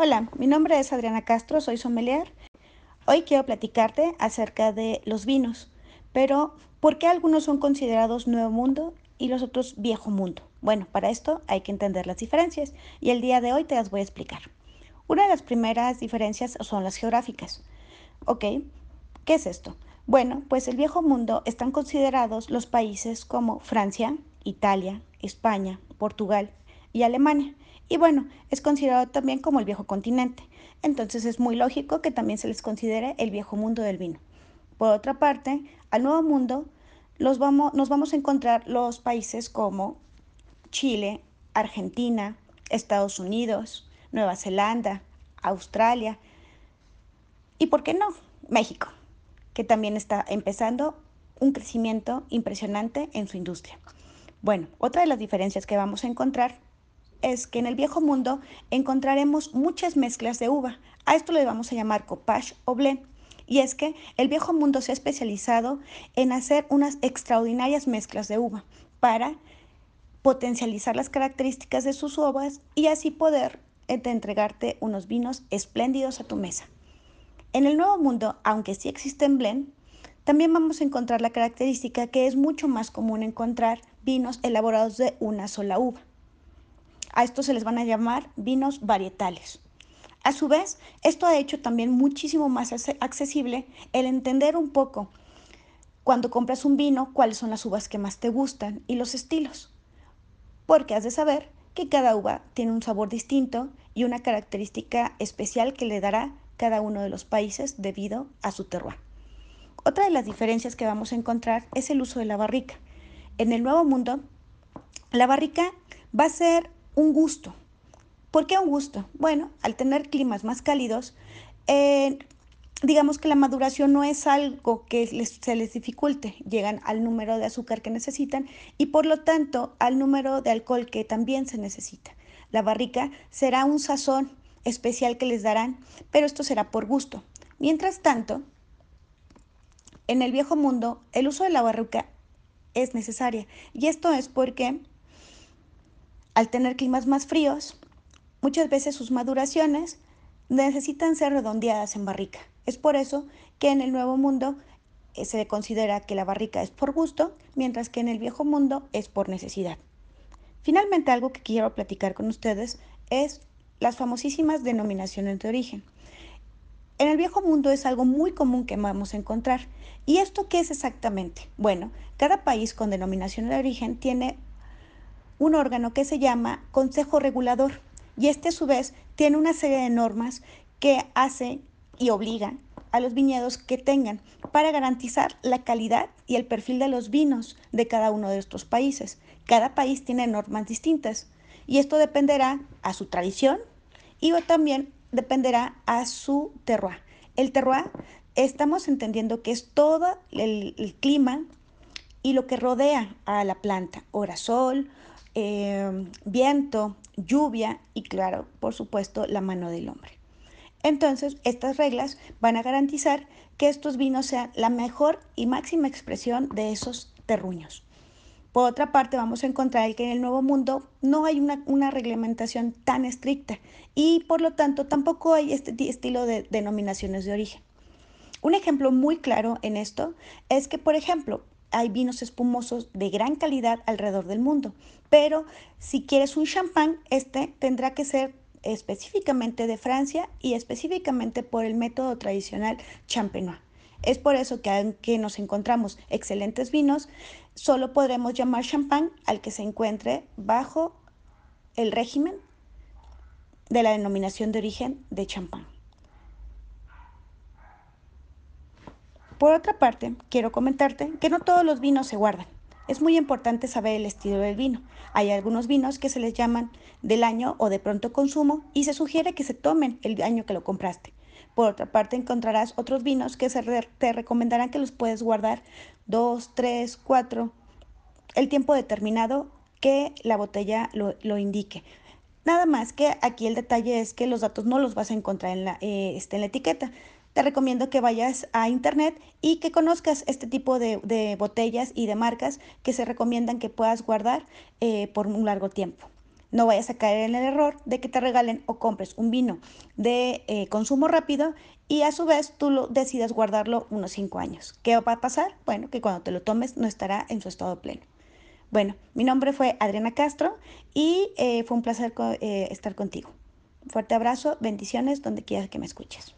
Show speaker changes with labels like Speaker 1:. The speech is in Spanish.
Speaker 1: Hola, mi nombre es Adriana Castro, soy sommelier. Hoy quiero platicarte acerca de los vinos, pero ¿por qué algunos son considerados Nuevo Mundo y los otros Viejo Mundo? Bueno, para esto hay que entender las diferencias y el día de hoy te las voy a explicar. Una de las primeras diferencias son las geográficas. ¿Ok? ¿Qué es esto? Bueno, pues el Viejo Mundo están considerados los países como Francia, Italia, España, Portugal y Alemania. Y bueno, es considerado también como el viejo continente. Entonces es muy lógico que también se les considere el viejo mundo del vino. Por otra parte, al nuevo mundo los vamos, nos vamos a encontrar los países como Chile, Argentina, Estados Unidos, Nueva Zelanda, Australia y, ¿por qué no?, México, que también está empezando un crecimiento impresionante en su industria. Bueno, otra de las diferencias que vamos a encontrar es que en el viejo mundo encontraremos muchas mezclas de uva. A esto le vamos a llamar copage o blend. Y es que el viejo mundo se ha especializado en hacer unas extraordinarias mezclas de uva para potencializar las características de sus uvas y así poder eh, entregarte unos vinos espléndidos a tu mesa. En el nuevo mundo, aunque sí existen blend, también vamos a encontrar la característica que es mucho más común encontrar vinos elaborados de una sola uva. A esto se les van a llamar vinos varietales. A su vez, esto ha hecho también muchísimo más accesible el entender un poco cuando compras un vino cuáles son las uvas que más te gustan y los estilos. Porque has de saber que cada uva tiene un sabor distinto y una característica especial que le dará cada uno de los países debido a su terroir. Otra de las diferencias que vamos a encontrar es el uso de la barrica. En el Nuevo Mundo, la barrica va a ser un gusto. ¿Por qué un gusto? Bueno, al tener climas más cálidos, eh, digamos que la maduración no es algo que se les dificulte, llegan al número de azúcar que necesitan y por lo tanto al número de alcohol que también se necesita. La barrica será un sazón especial que les darán, pero esto será por gusto. Mientras tanto, en el viejo mundo, el uso de la barrica es necesaria y esto es porque al tener climas más fríos, muchas veces sus maduraciones necesitan ser redondeadas en barrica. Es por eso que en el Nuevo Mundo eh, se considera que la barrica es por gusto, mientras que en el Viejo Mundo es por necesidad. Finalmente, algo que quiero platicar con ustedes es las famosísimas denominaciones de origen. En el viejo mundo es algo muy común que vamos a encontrar. ¿Y esto qué es exactamente? Bueno, cada país con denominación de origen tiene un órgano que se llama Consejo Regulador y este a su vez tiene una serie de normas que hace y obligan a los viñedos que tengan para garantizar la calidad y el perfil de los vinos de cada uno de estos países. Cada país tiene normas distintas y esto dependerá a su tradición y también dependerá a su terroir. El terroir estamos entendiendo que es todo el, el clima y lo que rodea a la planta, hora sol, Em, viento, lluvia y claro, por supuesto, la mano del hombre. Entonces, estas reglas van a garantizar que estos vinos sean la mejor y máxima expresión de esos terruños. Por otra parte, vamos a encontrar que en el Nuevo Mundo no hay una, una reglamentación tan estricta y por lo tanto tampoco hay este estilo de denominaciones de origen. Un ejemplo muy claro en esto es que, por ejemplo, hay vinos espumosos de gran calidad alrededor del mundo. Pero si quieres un champán, este tendrá que ser específicamente de Francia y específicamente por el método tradicional champenois. Es por eso que aunque nos encontramos excelentes vinos, solo podremos llamar champán al que se encuentre bajo el régimen de la denominación de origen de champán. Por otra parte, quiero comentarte que no todos los vinos se guardan. Es muy importante saber el estilo del vino. Hay algunos vinos que se les llaman del año o de pronto consumo y se sugiere que se tomen el año que lo compraste. Por otra parte, encontrarás otros vinos que se te recomendarán que los puedes guardar dos, tres, cuatro, el tiempo determinado que la botella lo, indique. Nada más que aquí el detalle es que los datos no los vas a encontrar en la, eh, este, en la etiqueta te recomiendo que vayas a internet y que conozcas este tipo de, botellas y de marcas que se recomiendan que puedas guardar eh, por un largo tiempo. no vayas a caer en el error de que te regalen o compres un vino de eh, consumo rápido y a su vez tú lo decidas guardarlo unos 5 años. ¿Qué va a pasar? Bueno, que cuando te lo tomes no estará en su estado pleno. Bueno, mi nombre fue Adriana Castro y eh, fue un placer estar contigo. Fuerte abrazo, bendiciones donde quieras que me escuches.